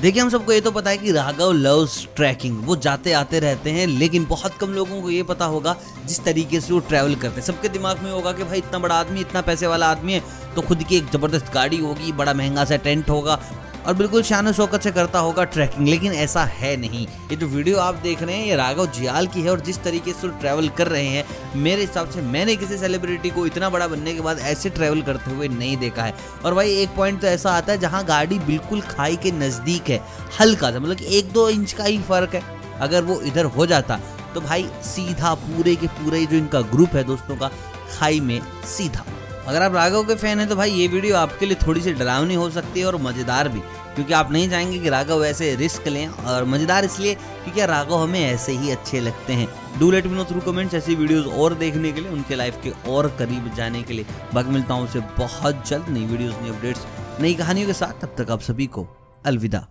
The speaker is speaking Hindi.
देखिए, हम सबको ये तो पता है कि राघव लव्स ट्रैकिंग वो जाते आते रहते हैं, लेकिन बहुत कम लोगों को ये पता होगा जिस तरीके से वो ट्रैवल करते हैं। सबके दिमाग में होगा कि भाई, इतना बड़ा आदमी, इतना पैसे वाला आदमी है तो खुद की एक ज़बरदस्त गाड़ी होगी, बड़ा महँगा सा टेंट होगा और बिल्कुल शान शौकत से करता होगा ट्रैकिंग, लेकिन ऐसा है नहीं। ये जो वीडियो आप देख रहे हैं, ये राघव जियाल की है और जिस तरीके से ट्रैवल कर रहे हैं, मेरे हिसाब से मैंने किसी सेलिब्रिटी को इतना बड़ा बनने के बाद ऐसे ट्रैवल करते हुए नहीं देखा है। और भाई, एक पॉइंट तो ऐसा आता है जहाँ गाड़ी बिल्कुल खाई के नज़दीक है, हल्का सा मतलब कि एक दो इंच का ही फ़र्क है, अगर वो इधर हो जाता। तो भाई, सीधा पूरे के पूरे जो इनका ग्रुप है दोस्तों का, खाई में सीधा। अगर आप राघव के फ़ैन हैं तो भाई ये वीडियो आपके लिए थोड़ी सी डरावनी हो सकती है और मज़ेदार भी, क्योंकि आप नहीं चाहेंगे कि राघव ऐसे रिस्क लें और मज़ेदार इसलिए क्योंकि राघव हमें ऐसे ही अच्छे लगते हैं। Do let me know through comments ऐसी वीडियोस और देखने के लिए, उनके लाइफ के और करीब जाने के लिए। बाकी मिलता हूँ उसे बहुत जल्द, नई वीडियोज़ नई अपडेट्स नई कहानियों के साथ। तब तक आप सभी को अलविदा।